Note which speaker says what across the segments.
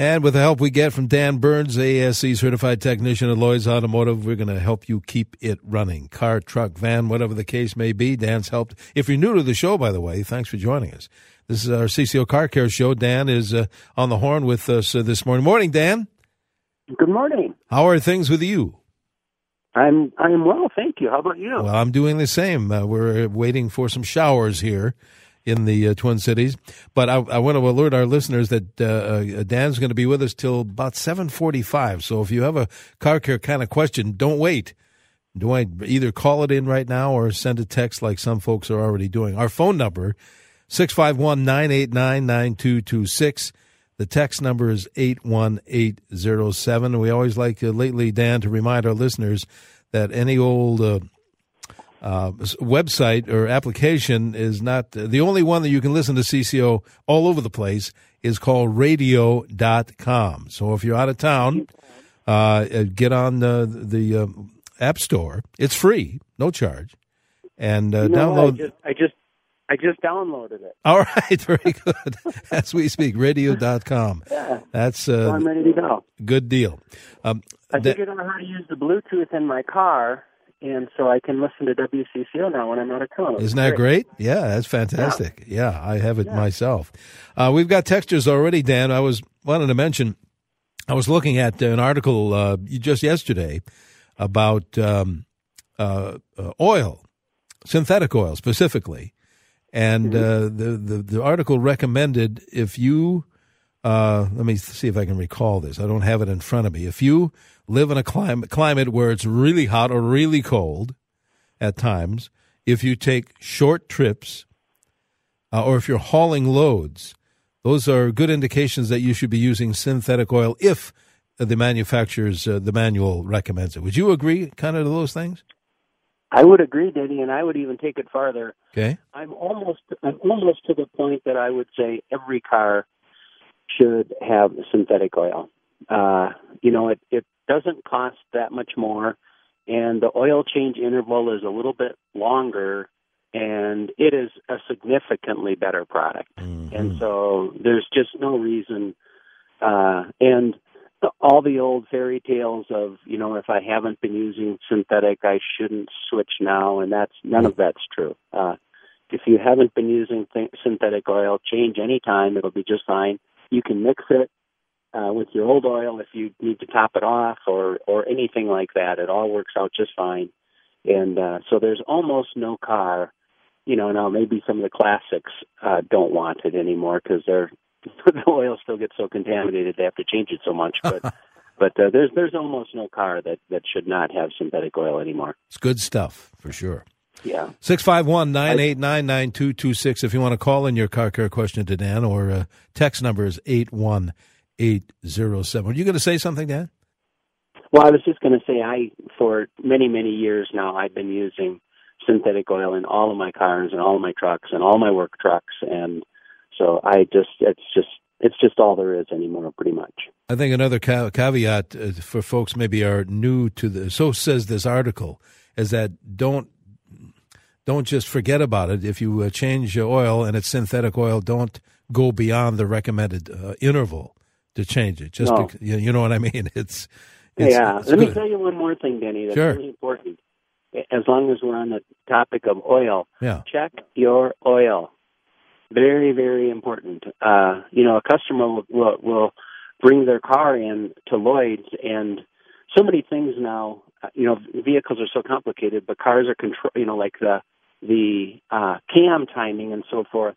Speaker 1: And with the help we get from Dan Burns, ASE certified technician at Lloyd's Automotive, we're going to help you keep it running. Car, truck, van, whatever the case may be. Dan's helped. If you're new to the show, by the way, thanks for joining us. This is our CCO Car Care show. Dan is uh, on the horn with us uh, this morning. Morning, Dan.
Speaker 2: Good morning.
Speaker 1: How are things with you?
Speaker 2: I'm I'm well, thank you. How about you?
Speaker 1: Well, I'm doing the same. Uh, we're waiting for some showers here in the uh, Twin Cities. But I, I, want to alert our listeners that uh, uh Dan's going to be with us till about 7:45. So if you have a car care kind of question, don't wait. Do I either call it in right now or send a text like some folks are already doing? Our phone number 651-989-9226. The text number is 81807. We always like uh, lately Dan to remind our listeners that any old uh, website or application is not the only one that you can listen to CCO all over the place is called radio.com. So if you're out of town, uh, uh get on the, the uh, App Store. It's free, no charge. And uh, know download.
Speaker 2: I just, I just I just downloaded it.
Speaker 1: All right, very good. As we speak, radio.com.
Speaker 2: Yeah.
Speaker 1: That's
Speaker 2: uh, so I'm ready to go.
Speaker 1: Good deal. Um,
Speaker 2: I figured out how to use the Bluetooth in my car and so I can listen to WCCO now when I'm out of town.
Speaker 1: Isn't that great? great? Yeah, that's fantastic. Yeah, yeah I have it yeah. myself. Uh, we've got textures already, Dan. I was wanted to mention. I was looking at an article uh, just yesterday about um, uh, uh oil, synthetic oil specifically, and mm-hmm. Uh, the, the the article recommended if you uh, let me see if I can recall this. I don't have it in front of me. If you live in a climate climate where it's really hot or really cold at times, if you take short trips uh, or if you're hauling loads, those are good indications that you should be using synthetic oil if the manufacturer's uh, the manual recommends it. Would you agree kind of to those things?
Speaker 2: I would agree, Denny, and I would even take it farther.
Speaker 1: Okay.
Speaker 2: I'm almost I'm almost to the point that I would say every car should have synthetic oil. Uh, you know, it, it doesn't cost that much more, and the oil change interval is a little bit longer, and it is a significantly better product. Mm-hmm. And so there's just no reason. Uh, and all the old fairy tales of you know if I haven't been using synthetic, I shouldn't switch now, and that's none of that's true. Uh, if you haven't been using th- synthetic oil, change anytime; it'll be just fine. You can mix it uh, with your old oil if you need to top it off or or anything like that. It all works out just fine. And uh, so there's almost no car, you know. Now maybe some of the classics uh, don't want it anymore because they're the oil still gets so contaminated they have to change it so much. But but uh, there's there's almost no car that that should not have synthetic oil anymore.
Speaker 1: It's good stuff for sure.
Speaker 2: Yeah.
Speaker 1: 651 989 9226 if you want to call in your car care question to Dan, or uh, text number is 81807. Are you going to say something, Dan?
Speaker 2: Well, I was just going to say, I, for many, many years now, I've been using synthetic oil in all of my cars and all of my trucks and all my work trucks. And so I just, it's just, it's just all there is anymore, pretty much.
Speaker 1: I think another caveat uh, for folks maybe are new to the, so says this article, is that don't don't just forget about it. If you uh, change your oil and it's synthetic oil, don't go beyond the recommended uh, interval to change it. Just
Speaker 2: no.
Speaker 1: because, you know what I mean? It's,
Speaker 2: it's yeah. It's Let good. me tell you one more thing, Denny. That's
Speaker 1: sure.
Speaker 2: really important. As long as we're on the topic of oil,
Speaker 1: yeah.
Speaker 2: check your oil. Very, very important. Uh, you know, a customer will, will, will bring their car in to Lloyd's, and so many things now. Uh, you know, vehicles are so complicated, but cars are control. You know, like the the uh, cam timing and so forth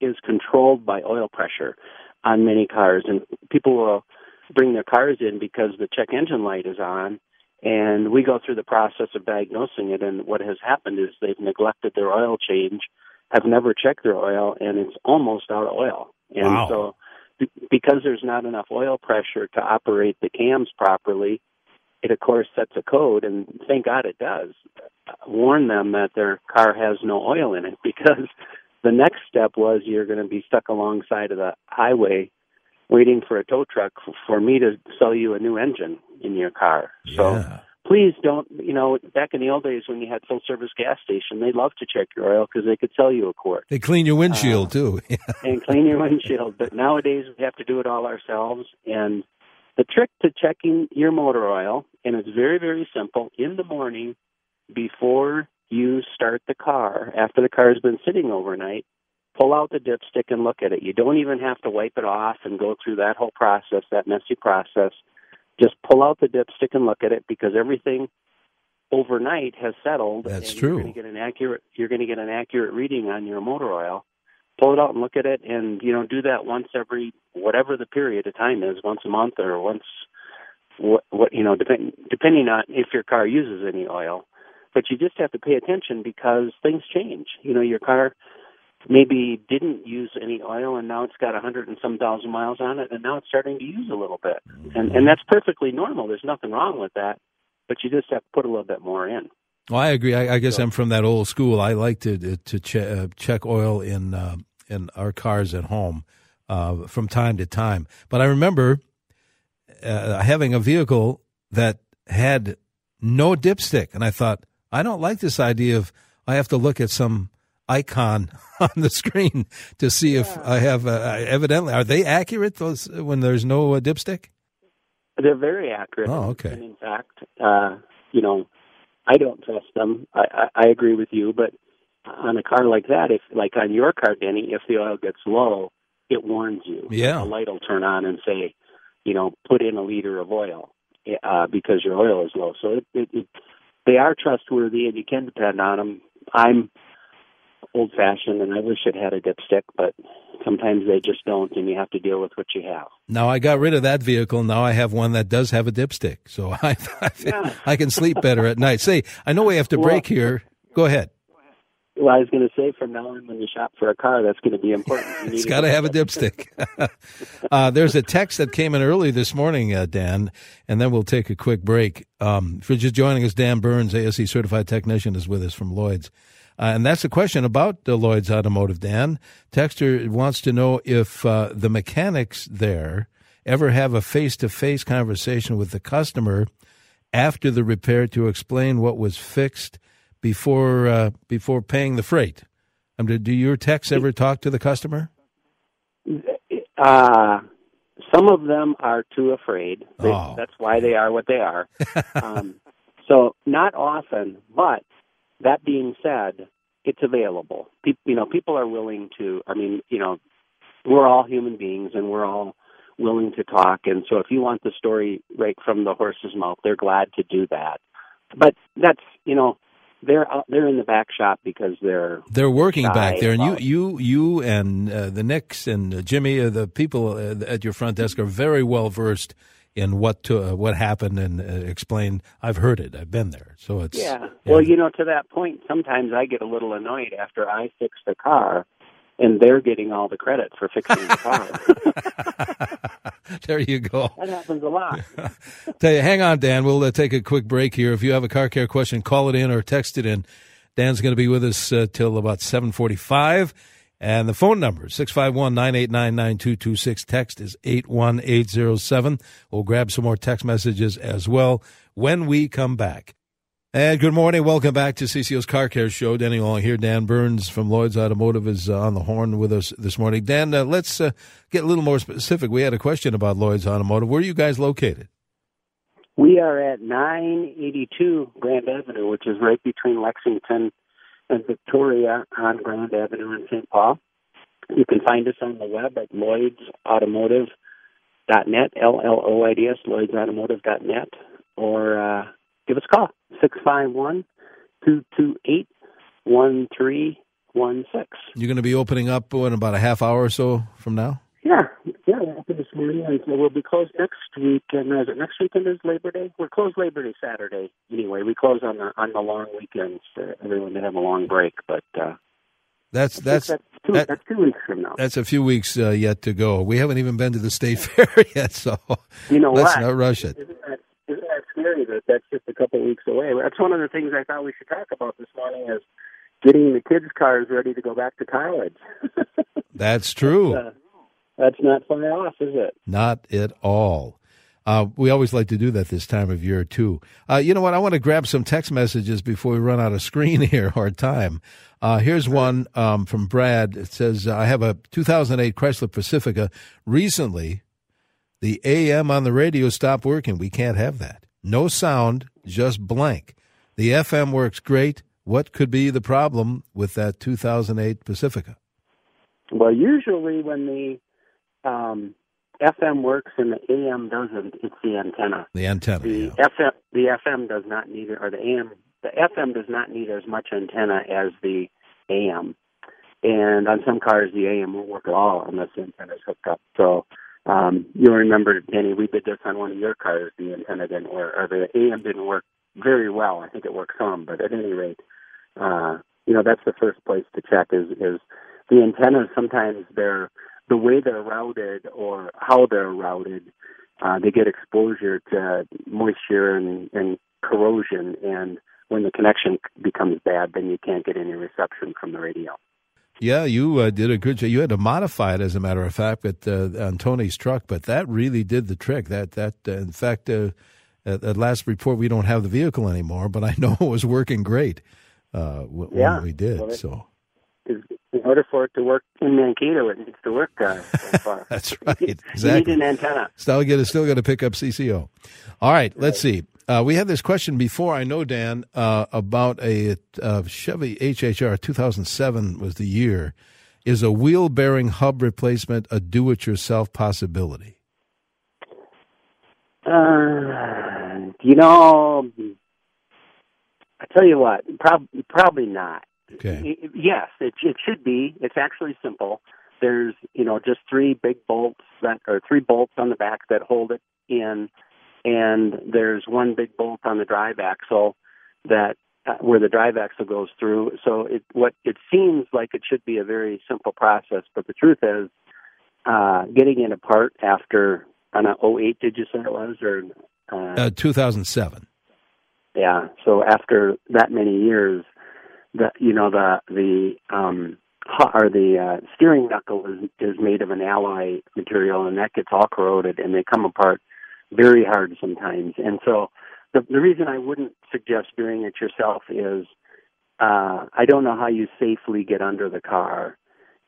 Speaker 2: is controlled by oil pressure on many cars, and people will bring their cars in because the check engine light is on, and we go through the process of diagnosing it. And what has happened is they've neglected their oil change, have never checked their oil, and it's almost out of oil. And
Speaker 1: wow.
Speaker 2: so, because there's not enough oil pressure to operate the cams properly, it of course sets a code, and thank God it does warn them that their car has no oil in it because the next step was you're going to be stuck alongside of the highway waiting for a tow truck for me to sell you a new engine in your car.
Speaker 1: Yeah.
Speaker 2: So please don't. You know, back in the old days when you had full service gas station, they loved to check your oil because they could sell you a quart.
Speaker 1: They clean your windshield uh, too,
Speaker 2: and clean your windshield. But nowadays we have to do it all ourselves. And the trick to checking your motor oil, and it's very very simple. In the morning, before you start the car, after the car has been sitting overnight, pull out the dipstick and look at it. You don't even have to wipe it off and go through that whole process, that messy process. Just pull out the dipstick and look at it because everything overnight has settled.
Speaker 1: That's true.
Speaker 2: You're going to get an accurate. You're going to get an accurate reading on your motor oil. Pull it out and look at it, and you know do that once every whatever the period of time is, once a month or once what, what you know depend, depending on if your car uses any oil. But you just have to pay attention because things change. You know your car maybe didn't use any oil and now it's got a hundred and some thousand miles on it and now it's starting to use a little bit. And and that's perfectly normal. There's nothing wrong with that but you just have to put a little bit more in.
Speaker 1: Well i agree. I, I guess so, i'm from that old school. I like to to che- uh, check oil in uh, in our cars at home uh, from time to time but i remember uh, having a vehicle that had no dipstick and i thought i don't like this idea of i have to look at some icon on the screen to see if I have uh, evidently are they accurate those when there's no uh, dipstick?
Speaker 2: They're very accurate.
Speaker 1: Oh, okay.
Speaker 2: And in fact, uh, you know, I don't trust them. I, I, I agree with you, but on a car like that, if like on your car, Denny, if the oil gets low, it warns you.
Speaker 1: Yeah,
Speaker 2: the light will turn on and say, you know, put in a liter of oil uh, because your oil is low. So it, it, it, they are trustworthy, and you can depend on them. I'm old fashioned, and I wish it had a dipstick, but sometimes they just don't, and you have to deal with what you have.
Speaker 1: Now I got rid of that vehicle. Now I have one that does have a dipstick, so I I, yeah. I can sleep better at night. Say, I know we have to well, break here. Go ahead.
Speaker 2: Well, I was going to say from now on, when you shop for a car, that's going to be important.
Speaker 1: it's got to have a dipstick. uh, there's a text that came in early this morning, uh, Dan, and then we'll take a quick break. Um, for just joining us, Dan Burns, ASE certified technician, is with us from Lloyd's. Uh, and that's a question about the Lloyd's Automotive, Dan. Texter wants to know if uh, the mechanics there ever have a face to face conversation with the customer after the repair to explain what was fixed before uh, before paying the freight. Um, do, do your techs ever talk to the customer?
Speaker 2: Uh, some of them are too afraid. They,
Speaker 1: oh.
Speaker 2: That's why they are what they are. um, so not often, but that being said, it's available. People, you know, people are willing to. I mean, you know, we're all human beings, and we're all willing to talk. And so, if you want the story right from the horse's mouth, they're glad to do that. But that's you know, they're out, they're in the back shop because they're
Speaker 1: they're working back there, and you you you and uh, the Nicks and uh, Jimmy, uh, the people uh, at your front desk are very well versed in what to, uh, what happened and uh, explain. I've heard it. I've been there, so it's
Speaker 2: yeah. yeah. Well, you know, to that point, sometimes I get a little annoyed after I fix the car, and they're getting all the credit for fixing the
Speaker 1: car. there you go.
Speaker 2: That happens a lot.
Speaker 1: Tell you, hang on, Dan. We'll uh, take a quick break here. If you have a car care question, call it in or text it in. Dan's going to be with us uh, till about seven forty-five. And the phone number, 651-989-9226. Text is 81807. We'll grab some more text messages as well when we come back. And good morning. Welcome back to CCO's Car Care Show. Danny Long here. Dan Burns from Lloyd's Automotive is uh, on the horn with us this morning. Dan, uh, let's uh, get a little more specific. We had a question about Lloyd's Automotive. Where are you guys located?
Speaker 2: We are at 982 Grand Avenue, which is right between Lexington and Victoria on Grand Avenue in St. Paul. You can find us on the web at lloydsautomotive.net, L-L-O-I-D-S, lloydsautomotive.net, or uh, give us a call, 651 228 1316.
Speaker 1: You're going to be opening up in about a half hour or so from now?
Speaker 2: Yeah, yeah, after this morning, and we'll be closed next week. And is it next weekend is Labor Day? We're closed Labor Day Saturday. Anyway, we close on the on the long weekends for everyone to have a long break. But uh,
Speaker 1: that's that's
Speaker 2: that's two, that, that's two, weeks from now.
Speaker 1: That's a few weeks uh, yet to go. We haven't even been to the state fair yet, so
Speaker 2: you know
Speaker 1: let's
Speaker 2: what?
Speaker 1: not rush it.
Speaker 2: Isn't that, isn't that scary that that's just a couple weeks away? That's one of the things I thought we should talk about this morning is getting the kids' cars ready to go back to college.
Speaker 1: that's true.
Speaker 2: uh, that's not far off, is it?
Speaker 1: Not at all. Uh, we always like to do that this time of year too. Uh, you know what? I want to grab some text messages before we run out of screen here or time. Uh, here's one um, from Brad. It says, "I have a 2008 Chrysler Pacifica. Recently, the AM on the radio stopped working. We can't have that. No sound, just blank. The FM works great. What could be the problem with that 2008 Pacifica?"
Speaker 2: Well, usually when the um, FM works and the AM doesn't, it's the antenna.
Speaker 1: The antenna.
Speaker 2: The
Speaker 1: yeah.
Speaker 2: FM, the FM does not need, it, or the AM, the FM does not need as much antenna as the AM. And on some cars, the AM won't work at all unless the antenna is hooked up. So um, you'll remember, Danny, we did this on one of your cars. The antenna didn't work, or the AM didn't work very well. I think it worked some, but at any rate, uh, you know, that's the first place to check is is the antennas. Sometimes they're the way they're routed or how they're routed, uh, they get exposure to moisture and, and corrosion. And when the connection becomes bad, then you can't get any reception from the radio.
Speaker 1: Yeah, you uh, did a good job. You had to modify it, as a matter of fact, but uh, on Tony's truck. But that really did the trick. That that, uh, in fact, uh, at, at, last report, we don't have the vehicle anymore. But I know it was working great uh, w-
Speaker 2: yeah.
Speaker 1: when we did.
Speaker 2: Well,
Speaker 1: so
Speaker 2: in order for it to work in Mankato, it needs to work uh, so far.
Speaker 1: That's right.
Speaker 2: Exactly. You need an antenna.
Speaker 1: Still get still got to pick up CCO. All right, let's see. Uh, we had this question before. I know Dan uh, about a uh, Chevy HHR 2007 was the year. Is a wheel bearing hub replacement a do-it-yourself possibility?
Speaker 2: Uh, you know, I tell you what, prob- probably not.
Speaker 1: Okay.
Speaker 2: Yes, it, it should be. It's actually simple. There's, you know, just three big bolts that, or three bolts on the back that hold it in, and there's one big bolt on the drive axle that uh, where the drive axle goes through. So it what it seems like it should be a very simple process, but the truth is, uh, getting it apart after on a 08, did you say it was or
Speaker 1: uh, uh 2007?
Speaker 2: Yeah. So after that many years, the you know the the um or the uh, steering knuckle is is made of an alloy material and that gets all corroded and they come apart very hard sometimes. And so the the reason I wouldn't suggest doing it yourself is uh I don't know how you safely get under the car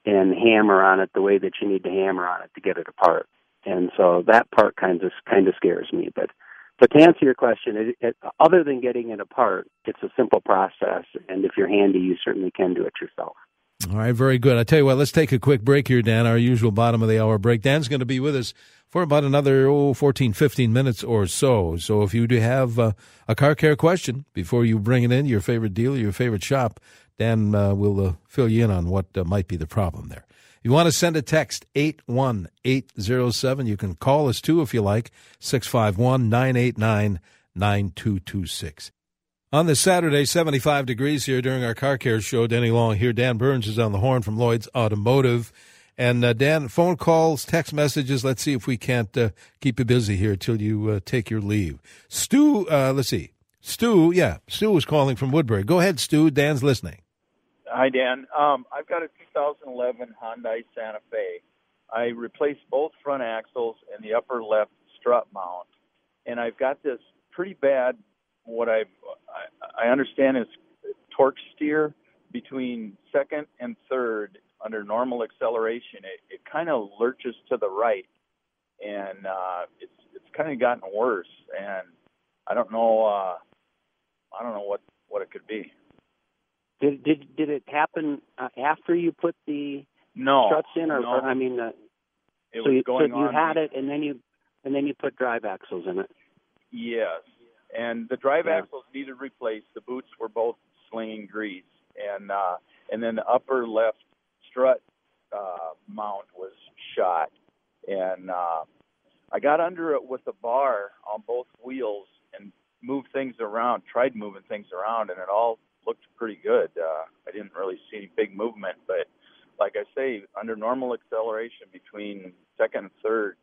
Speaker 2: and hammer on it the way that you need to hammer on it to get it apart. And so that part kind of kind of scares me. But but to answer your question, it, it, other than getting it apart, it's a simple process, and if you're handy, you certainly can do it yourself.
Speaker 1: All right, very good. I tell you what, let's take a quick break here, Dan. Our usual bottom of the hour break. Dan's going to be with us for about another oh, 14, 15 minutes or so. So if you do have uh, a car care question before you bring it in, your favorite dealer, your favorite shop, Dan uh, will uh, fill you in on what uh, might be the problem there If you want to send a text, 81807. You can call us too if you like, 651 989 9226. On this Saturday, 75 degrees here during our car care show. Denny Long here. Dan Burns is on the horn from Lloyd's Automotive. And uh, Dan, phone calls, text messages. Let's see if we can't uh, keep you busy here till you uh, take your leave. Stu, uh, let's see. Stu, yeah, Stu was calling from Woodbury. Go ahead, Stu. Dan's listening.
Speaker 3: Hi, Dan. Um, I've got a 2011 Hyundai Santa Fe. I replaced both front axles and the upper left strut mount, and I've got this pretty bad. What I've, I understand is torque steer between second and third under normal acceleration. It, it kind of lurches to the right, and uh, it's it's kind of gotten worse. And I don't know. Uh, I don't know what what it could be.
Speaker 2: Did did did it happen uh, after you put the
Speaker 3: no
Speaker 2: struts in, or,
Speaker 3: no.
Speaker 2: or I mean, uh,
Speaker 3: it
Speaker 2: so you,
Speaker 3: so
Speaker 2: you had it, and then you and then you put drive axles in it.
Speaker 3: Yes, and the drive
Speaker 2: yeah.
Speaker 3: axles needed replaced. The boots were both slinging grease, and uh, and then the upper left strut uh, mount was shot, and uh, I got under it with a bar on both wheels and moved things around. Tried moving things around, and it all looked pretty good. Uh, I didn't really see any big movement, but like I say, under normal acceleration between second and third,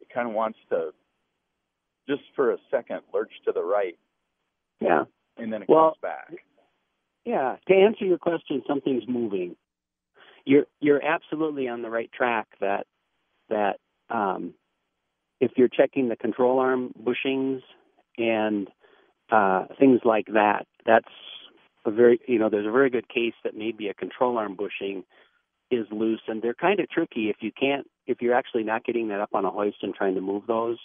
Speaker 3: it kind of wants to just for a second lurch to the right.
Speaker 2: Yeah.
Speaker 3: And then it
Speaker 2: well,
Speaker 3: comes back.
Speaker 2: Yeah. To answer your question, something's moving. You're you're absolutely on the right track that that um if you're checking the control arm bushings and uh, things like that, that's a very you know there's a very good case that maybe a control arm bushing is loose, and they're kind of tricky if you can't if you're actually not getting that up on a hoist and trying to move those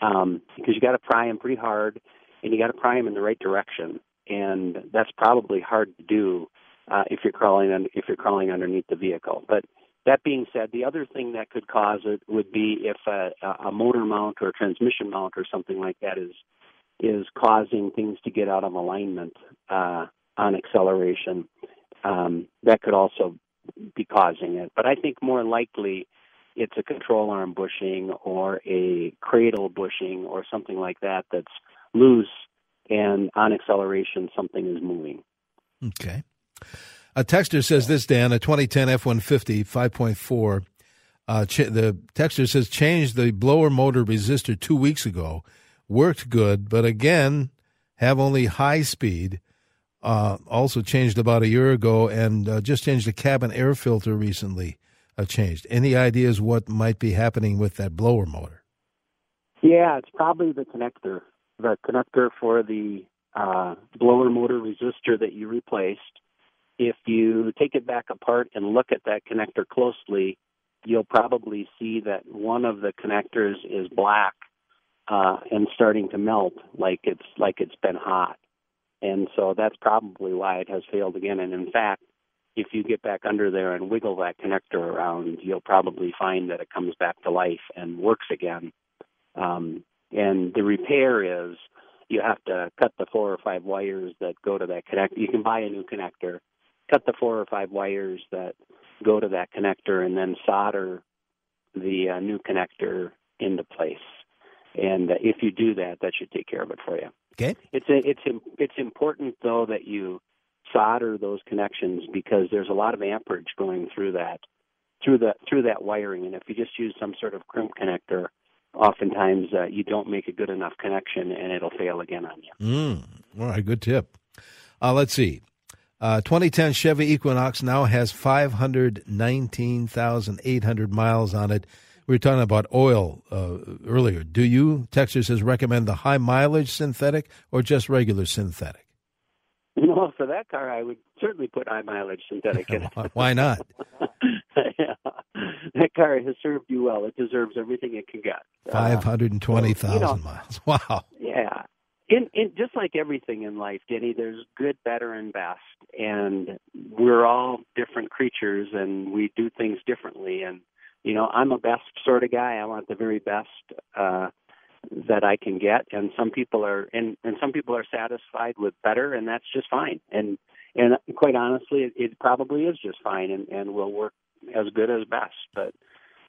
Speaker 2: um, because you got to pry them pretty hard and you got to pry them in the right direction, and that's probably hard to do uh, if you're crawling on, if you're crawling underneath the vehicle. But that being said, the other thing that could cause it would be if a, a motor mount or a transmission mount or something like that is is causing things to get out of alignment uh, on acceleration. Um, that could also be causing it. But I think more likely it's a control arm bushing or a cradle bushing or something like that that's loose and on acceleration something is moving.
Speaker 1: Okay. A texter says this, Dan, a 2010 F 150 5.4. Uh, ch- the texter says changed the blower motor resistor two weeks ago. Worked good, but again, have only high speed. Uh, also changed about a year ago and uh, just changed the cabin air filter recently. Changed. Any ideas what might be happening with that blower motor?
Speaker 2: Yeah, it's probably the connector, the connector for the uh, blower motor resistor that you replaced. If you take it back apart and look at that connector closely, you'll probably see that one of the connectors is black uh, and starting to melt, like it's like it's been hot, and so that's probably why it has failed again. And in fact, if you get back under there and wiggle that connector around, you'll probably find that it comes back to life and works again. Um, and the repair is you have to cut the four or five wires that go to that connector. You can buy a new connector, cut the four or five wires that go to that connector, and then solder the uh, new connector into place. And uh, if you do that, that should take care of it for you.
Speaker 1: Okay.
Speaker 2: It's a, it's it's important though that you solder those connections because there's a lot of amperage going through that through the through that wiring and if you just use some sort of crimp connector oftentimes uh, you don't make a good enough connection and it'll fail again on you
Speaker 1: mm, all right good tip uh, let's see uh, 2010 Chevy Equinox now has 519,800 miles on it. We were talking about oil uh, earlier. Do you, Texas, says, recommend the high mileage synthetic or just regular synthetic?
Speaker 2: You know, for that car, I would certainly put high mileage synthetic in it.
Speaker 1: Why not?
Speaker 2: yeah. That car has served you well. It deserves everything it can get.
Speaker 1: Uh, Five hundred and twenty thousand uh, you know, miles. Wow.
Speaker 2: Yeah. In, in just like everything in life, Denny, there's good, better, and best, and we're all different creatures, and we do things differently. And you know, I'm a best sort of guy. I want the very best. Uh, that I can get, and some people are and and some people are satisfied with better, and that's just fine. And and quite honestly, it, it probably is just fine, and and will work as good as best. But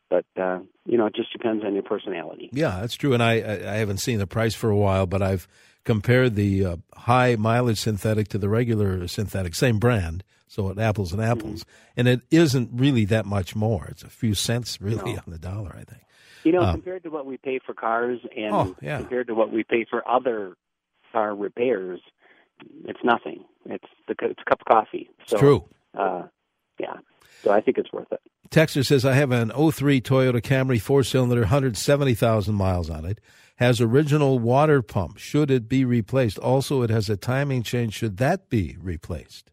Speaker 2: but uh, you know, it just depends on your personality.
Speaker 1: Yeah, that's true. And I I haven't seen the price for a while, but I've compared the uh, high mileage synthetic to the regular synthetic, same brand. So at apples and apples, mm-hmm. and it isn't really that much more. It's a few cents really no. on the dollar, I think.
Speaker 2: You know, um, compared to what we pay for cars and
Speaker 1: oh, yeah.
Speaker 2: compared to what we pay for other car repairs, it's nothing. It's the it's a cup of coffee. So,
Speaker 1: it's true.
Speaker 2: Uh, yeah. So I think it's worth it.
Speaker 1: Texter says I have an 03 Toyota Camry four cylinder, 170,000 miles on it. Has original water pump. Should it be replaced? Also, it has a timing chain. Should that be replaced?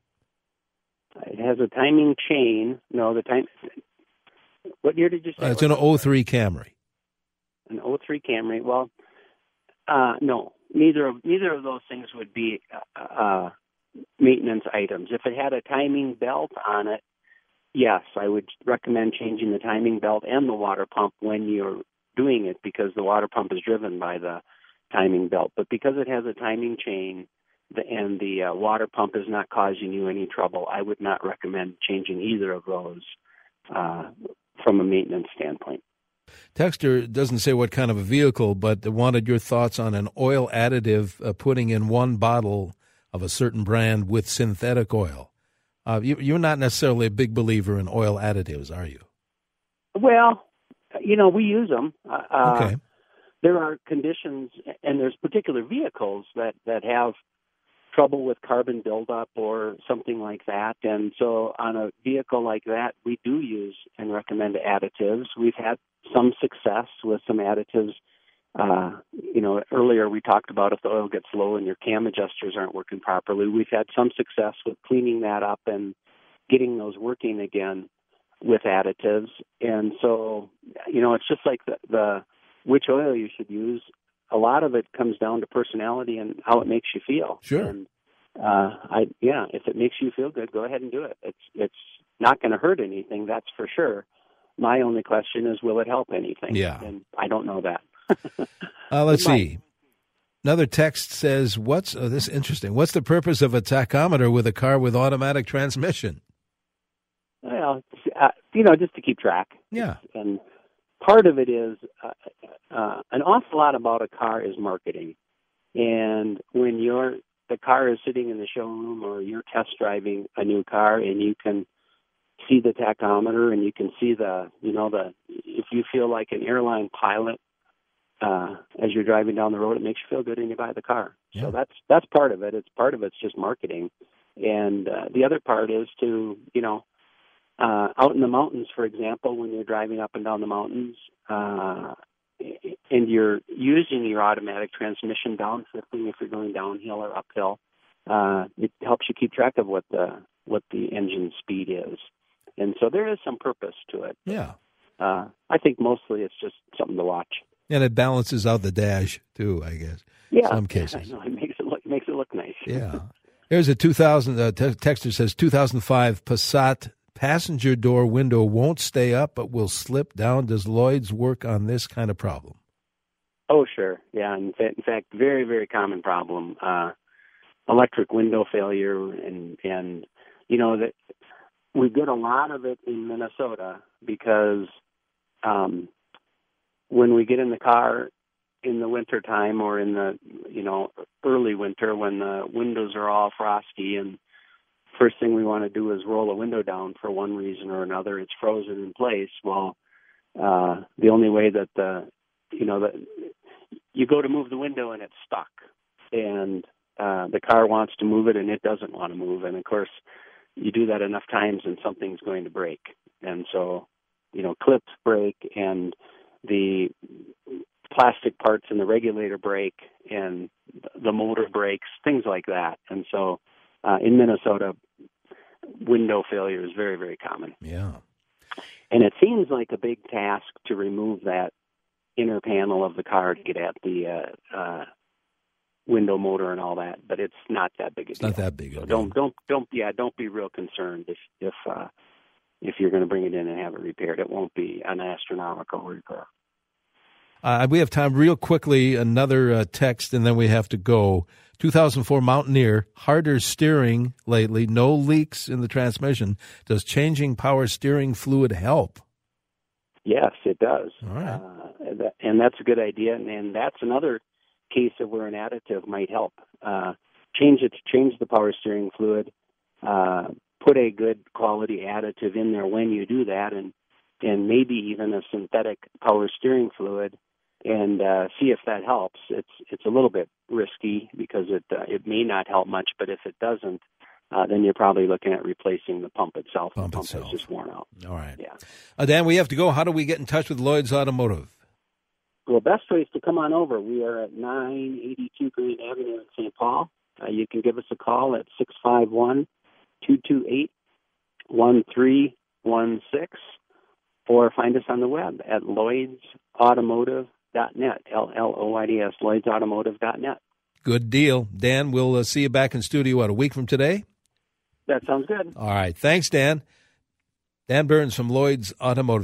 Speaker 2: It has a timing chain. No, the time. What year did you say?
Speaker 1: Uh, it's an 03 Camry
Speaker 2: 03 Camry. Well, uh, no, neither of neither of those things would be uh, uh, maintenance items. If it had a timing belt on it, yes, I would recommend changing the timing belt and the water pump when you're doing it because the water pump is driven by the timing belt. But because it has a timing chain and the uh, water pump is not causing you any trouble, I would not recommend changing either of those uh, from a maintenance standpoint.
Speaker 1: Texter doesn't say what kind of a vehicle, but wanted your thoughts on an oil additive uh, putting in one bottle of a certain brand with synthetic oil. Uh, you, are not necessarily a big believer in oil additives, are you?
Speaker 2: Well, you know, we use them. Uh, uh
Speaker 1: okay.
Speaker 2: There are conditions, and there's particular vehicles that that have trouble with carbon buildup or something like that. And so on a vehicle like that, we do use and recommend additives. We've had some success with some additives. Uh, you know, earlier we talked about if the oil gets low and your cam adjusters aren't working properly. We've had some success with cleaning that up and getting those working again with additives. And so, you know, it's just like the, the which oil you should use. A lot of it comes down to personality and how it makes you feel.
Speaker 1: Sure.
Speaker 2: And, uh, I yeah, if it makes you feel good, go ahead and do it. It's it's not going to hurt anything, that's for sure. My only question is, will it help anything?
Speaker 1: Yeah.
Speaker 2: And I don't know that.
Speaker 1: Uh, let's see. Another text says, "What's oh, this is interesting? What's the purpose of a tachometer with a car with automatic transmission?"
Speaker 2: Well, uh, you know, just to keep track.
Speaker 1: Yeah,
Speaker 2: And part of it is uh, uh, an awful lot about a car is marketing. And when you're the car is sitting in the showroom or you're test driving a new car and you can see the tachometer and you can see the you know the if you feel like an airline pilot uh as you're driving down the road it makes you feel good and you buy the car.
Speaker 1: Yeah.
Speaker 2: so that's that's part of it. It's part of it's just marketing. And uh, the other part is to you know uh out in the mountains for example when you're driving up and down the mountains uh and you're using your automatic transmission downshifting if you're going downhill or uphill uh it helps you keep track of what the what the engine speed is and so there is some purpose to it
Speaker 1: yeah,
Speaker 2: uh i think mostly it's just something to watch
Speaker 1: and it balances out the dash too, I guess.
Speaker 2: yeah
Speaker 1: Some cases.
Speaker 2: I know, it makes it look makes it look nice
Speaker 1: Yeah. There's a 2000 uh, te- texter says 2005 Passat passenger door window won't stay up but will slip down. Does Lloyd's work on this kind of problem?
Speaker 2: Oh, sure. Yeah. In fact, in fact very, very common problem. Uh, electric window failure, and and you know that we get a lot of it in Minnesota because um, when we get in the car in the winter time or in the you know early winter when the windows are all frosty and first thing we want to do is roll a window down for one reason or another it's frozen in place well uh the only way that the you know that you go to move the window and it's stuck and uh the car wants to move it and it doesn't want to move and of course you do that enough times and something's going to break. And so you know clips break and the plastic parts in the regulator break and the motor breaks things like that. And so uh in minnesota window failure is very very common.
Speaker 1: Yeah.
Speaker 2: and it seems like a big task to remove that inner panel of the car to get at the uh, uh, window motor and all that, but it's not that big a
Speaker 1: It's
Speaker 2: deal.
Speaker 1: not that big.
Speaker 2: So
Speaker 1: a
Speaker 2: don't
Speaker 1: deal.
Speaker 2: don't don't yeah don't be real concerned if if uh, if you're going to bring it in and have it repaired. It won't be an astronomical repair.
Speaker 1: Uh, we have time real quickly, another uh, text, and then we have to go. 2004 Mountaineer, harder steering lately, no leaks in the transmission. Does changing power steering fluid help?
Speaker 2: Yes, it does.
Speaker 1: All right.
Speaker 2: Uh, and that's a good idea. And, and that's another case of where an additive might help. Uh, change it, change the power steering fluid. Uh, put a good quality additive in there when you do that, and and maybe even a synthetic power steering fluid, and uh, see if that helps. It's it's a little bit risky because it uh, it may not help much, but if it doesn't, uh, then you're probably looking at replacing the pump itself.
Speaker 1: Pump
Speaker 2: the pump
Speaker 1: itself.
Speaker 2: is just worn out.
Speaker 1: All right.
Speaker 2: Yeah.
Speaker 1: Uh, Dan, we have to go. How do we get in touch with Lloyd's Automotive?
Speaker 2: Well, best way is to come on over. We are at 982 Grand Avenue in St. Paul. Uh, you can give us a call at 651 228 1316 or find us on the web at lloydsautomotive.net, L L O Y D S, lloydsautomotive.net.
Speaker 1: Good deal. Dan, we'll uh, see you back in studio, what, a week from today?
Speaker 2: That sounds good.
Speaker 1: All right. Thanks, Dan. Dan Burns from Lloyd's Automotive.